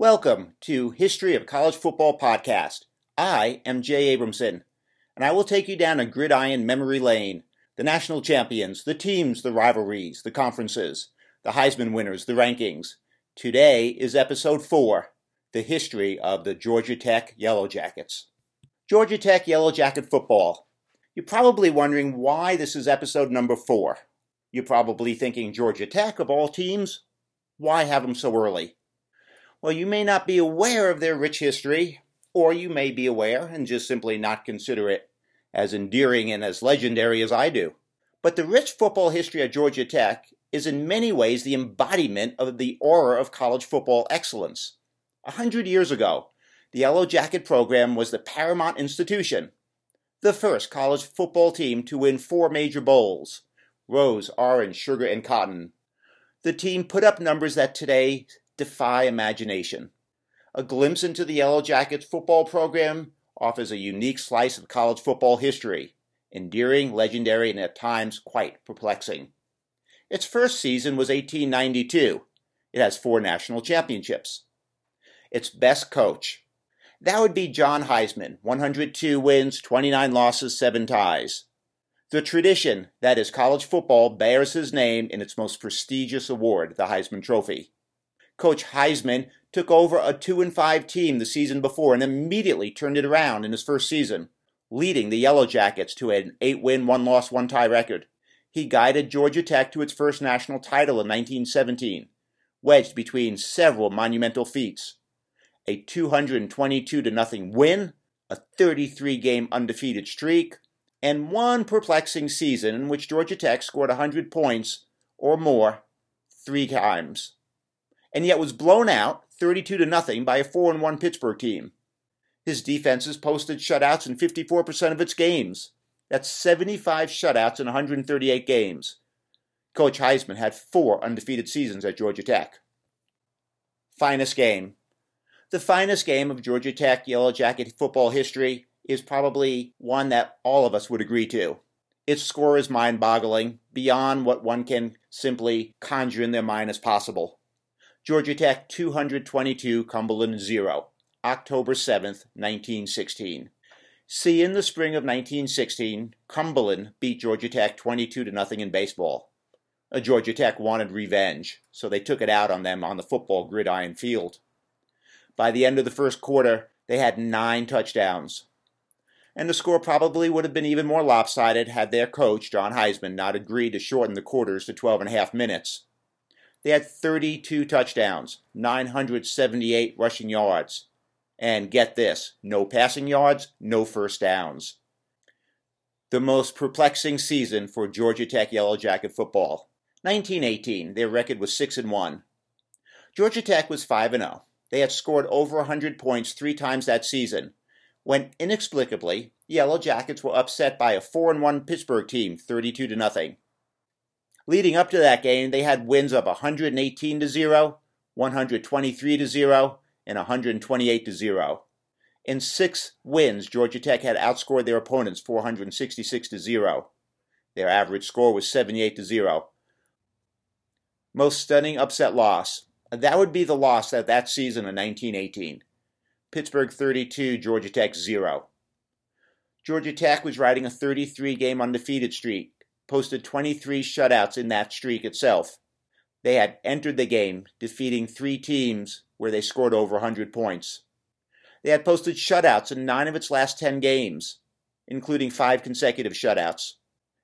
Welcome to History of College Football Podcast. I am Jay Abramson, and I will take you down a gridiron memory lane. The national champions, the teams, the rivalries, the conferences, the Heisman winners, the rankings. Today is episode 4 The History of the Georgia Tech Yellow Jackets. Georgia Tech Yellow Jacket Football. You're probably wondering why this is episode number 4. You're probably thinking Georgia Tech, of all teams, why have them so early? Well, you may not be aware of their rich history, or you may be aware and just simply not consider it as endearing and as legendary as I do. But the rich football history of Georgia Tech is in many ways the embodiment of the aura of college football excellence. A hundred years ago, the Yellow Jacket program was the paramount institution, the first college football team to win four major bowls rose, orange, sugar, and cotton, the team put up numbers that today defy imagination. A glimpse into the Yellow Jackets football program offers a unique slice of college football history, endearing, legendary, and at times quite perplexing. Its first season was 1892. It has four national championships. Its best coach. That would be John Heisman, 102 wins, 29 losses, 7 ties. The tradition that is college football bears his name in its most prestigious award, the Heisman Trophy. Coach Heisman took over a 2 and 5 team the season before and immediately turned it around in his first season, leading the Yellow Jackets to an 8 win, 1 loss, 1 tie record. He guided Georgia Tech to its first national title in 1917, wedged between several monumental feats. A 222 to nothing win, a 33 game undefeated streak, and one perplexing season in which Georgia Tech scored 100 points or more three times, and yet was blown out 32 to nothing by a 4 and 1 Pittsburgh team. His defenses posted shutouts in 54% of its games. That's 75 shutouts in 138 games. Coach Heisman had four undefeated seasons at Georgia Tech. Finest game. The finest game of Georgia Tech Yellow Jacket football history is probably one that all of us would agree to. Its score is mind boggling, beyond what one can simply conjure in their mind as possible. Georgia Tech 222, Cumberland 0, October 7, 1916. See, in the spring of 1916, Cumberland beat Georgia Tech 22 to nothing in baseball. Uh, Georgia Tech wanted revenge, so they took it out on them on the football gridiron field. By the end of the first quarter, they had nine touchdowns, and the score probably would have been even more lopsided had their coach, John Heisman, not agreed to shorten the quarters to 12 and a half minutes. They had 32 touchdowns, 978 rushing yards, and get this no passing yards, no first downs. The most perplexing season for Georgia Tech Yellow Jacket football. 1918, their record was 6 and 1. Georgia Tech was 5 and 0. They had scored over 100 points three times that season, when inexplicably, Yellow Jackets were upset by a 4 and 1 Pittsburgh team, 32 to nothing. Leading up to that game, they had wins of 118 to 0, 123 to 0, and 128 to 0. In six wins, Georgia Tech had outscored their opponents 466 to 0. Their average score was 78 to 0. Most stunning upset loss. That would be the loss of that season in 1918. Pittsburgh 32, Georgia Tech 0. Georgia Tech was riding a 33 game undefeated streak, posted 23 shutouts in that streak itself. They had entered the game, defeating three teams where they scored over 100 points. They had posted shutouts in nine of its last 10 games, including five consecutive shutouts,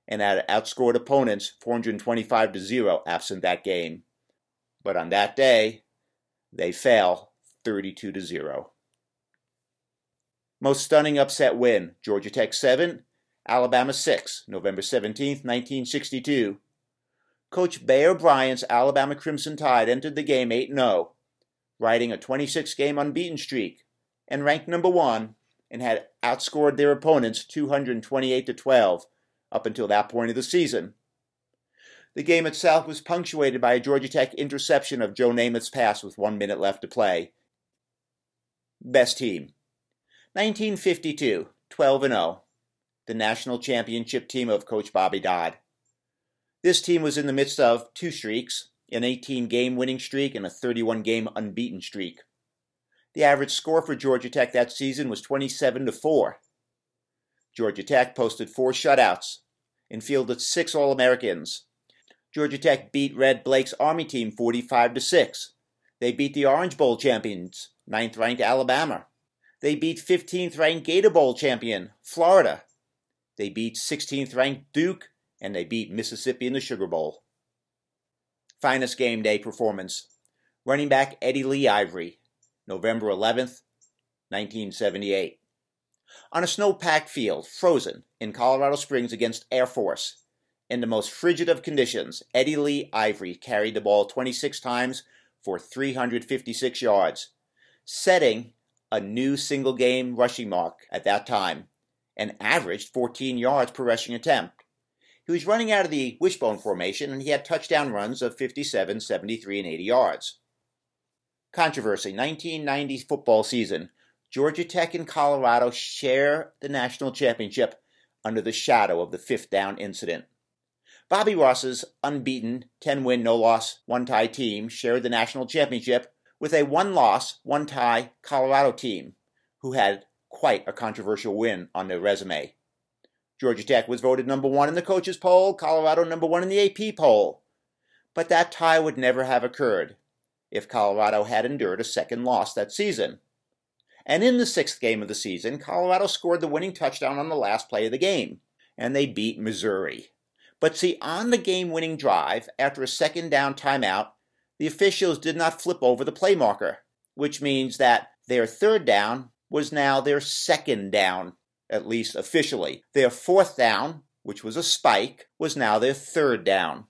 and had outscored opponents 425 to 0 absent that game. But on that day, they fell 32 to 0. Most stunning upset win Georgia Tech 7, Alabama 6, November 17, 1962. Coach Bear Bryant's Alabama Crimson Tide entered the game 8 0, riding a 26 game unbeaten streak, and ranked number 1 and had outscored their opponents 228 to 12 up until that point of the season. The game itself was punctuated by a Georgia Tech interception of Joe Namath's pass with one minute left to play. Best team 1952, 12 0, the national championship team of Coach Bobby Dodd. This team was in the midst of two streaks an 18 game winning streak and a 31 game unbeaten streak. The average score for Georgia Tech that season was 27 to 4. Georgia Tech posted four shutouts and fielded six All-Americans. Georgia Tech beat Red Blaik's Army team 45 to 6. They beat the Orange Bowl champions, 9th ranked Alabama. They beat 15th ranked Gator Bowl champion, Florida. They beat 16th ranked Duke, and they beat Mississippi in the Sugar Bowl. Finest game day performance running back Eddie Lee Ivery, November 11th, 1978. On a snow packed field, frozen, in Colorado Springs against Air Force, in the most frigid of conditions, Eddie Lee Ivery carried the ball 26 times for 356 yards, setting a new single game rushing mark at that time and averaged 14 yards per rushing attempt. He was running out of the wishbone formation and he had touchdown runs of 57, 73, and 80 yards. Controversy 1990 football season. Georgia Tech and Colorado share the national championship under the shadow of the fifth down incident. Bobby Ross's unbeaten 10 win, no loss, one tie team shared the national championship with a one loss, one tie Colorado team who had quite a controversial win on their resume. Georgia Tech was voted number one in the coaches' poll, Colorado number one in the AP poll. But that tie would never have occurred if Colorado had endured a second loss that season. And in the sixth game of the season, Colorado scored the winning touchdown on the last play of the game, and they beat Missouri. But see, on the game winning drive, after a second down timeout, the officials did not flip over the play marker, which means that their third down was now their second down at least officially. Their fourth down, which was a spike, was now their third down.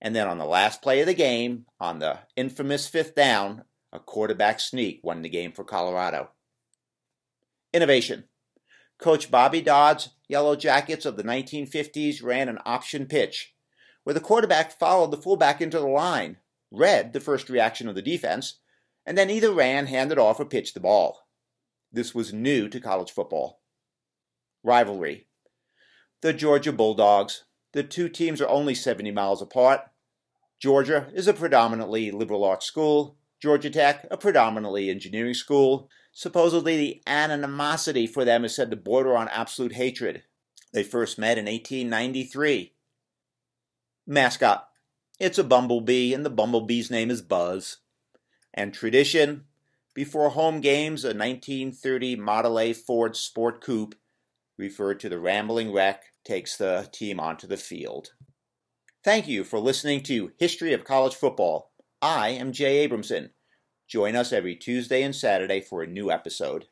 And then on the last play of the game, on the infamous fifth down, a quarterback sneak won the game for Colorado. Innovation. Coach Bobby Dodd's Yellow Jackets of the 1950s ran an option pitch, where the quarterback followed the fullback into the line, read the first reaction of the defense, and then either ran, handed off, or pitched the ball. This was new to college football rivalry. The Georgia Bulldogs. The two teams are only 70 miles apart. Georgia is a predominantly liberal arts school, Georgia Tech, a predominantly engineering school. Supposedly, the animosity for them is said to border on absolute hatred. They first met in 1893. Mascot. It's a bumblebee, and the bumblebee's name is Buzz. And tradition. Before home games, a 1930 Model A Ford Sport Coupe referred to the Rambling Wreck, takes the team onto the field. Thank you for listening to History of College Football. I am Jay Abramson. Join us every Tuesday and Saturday for a new episode.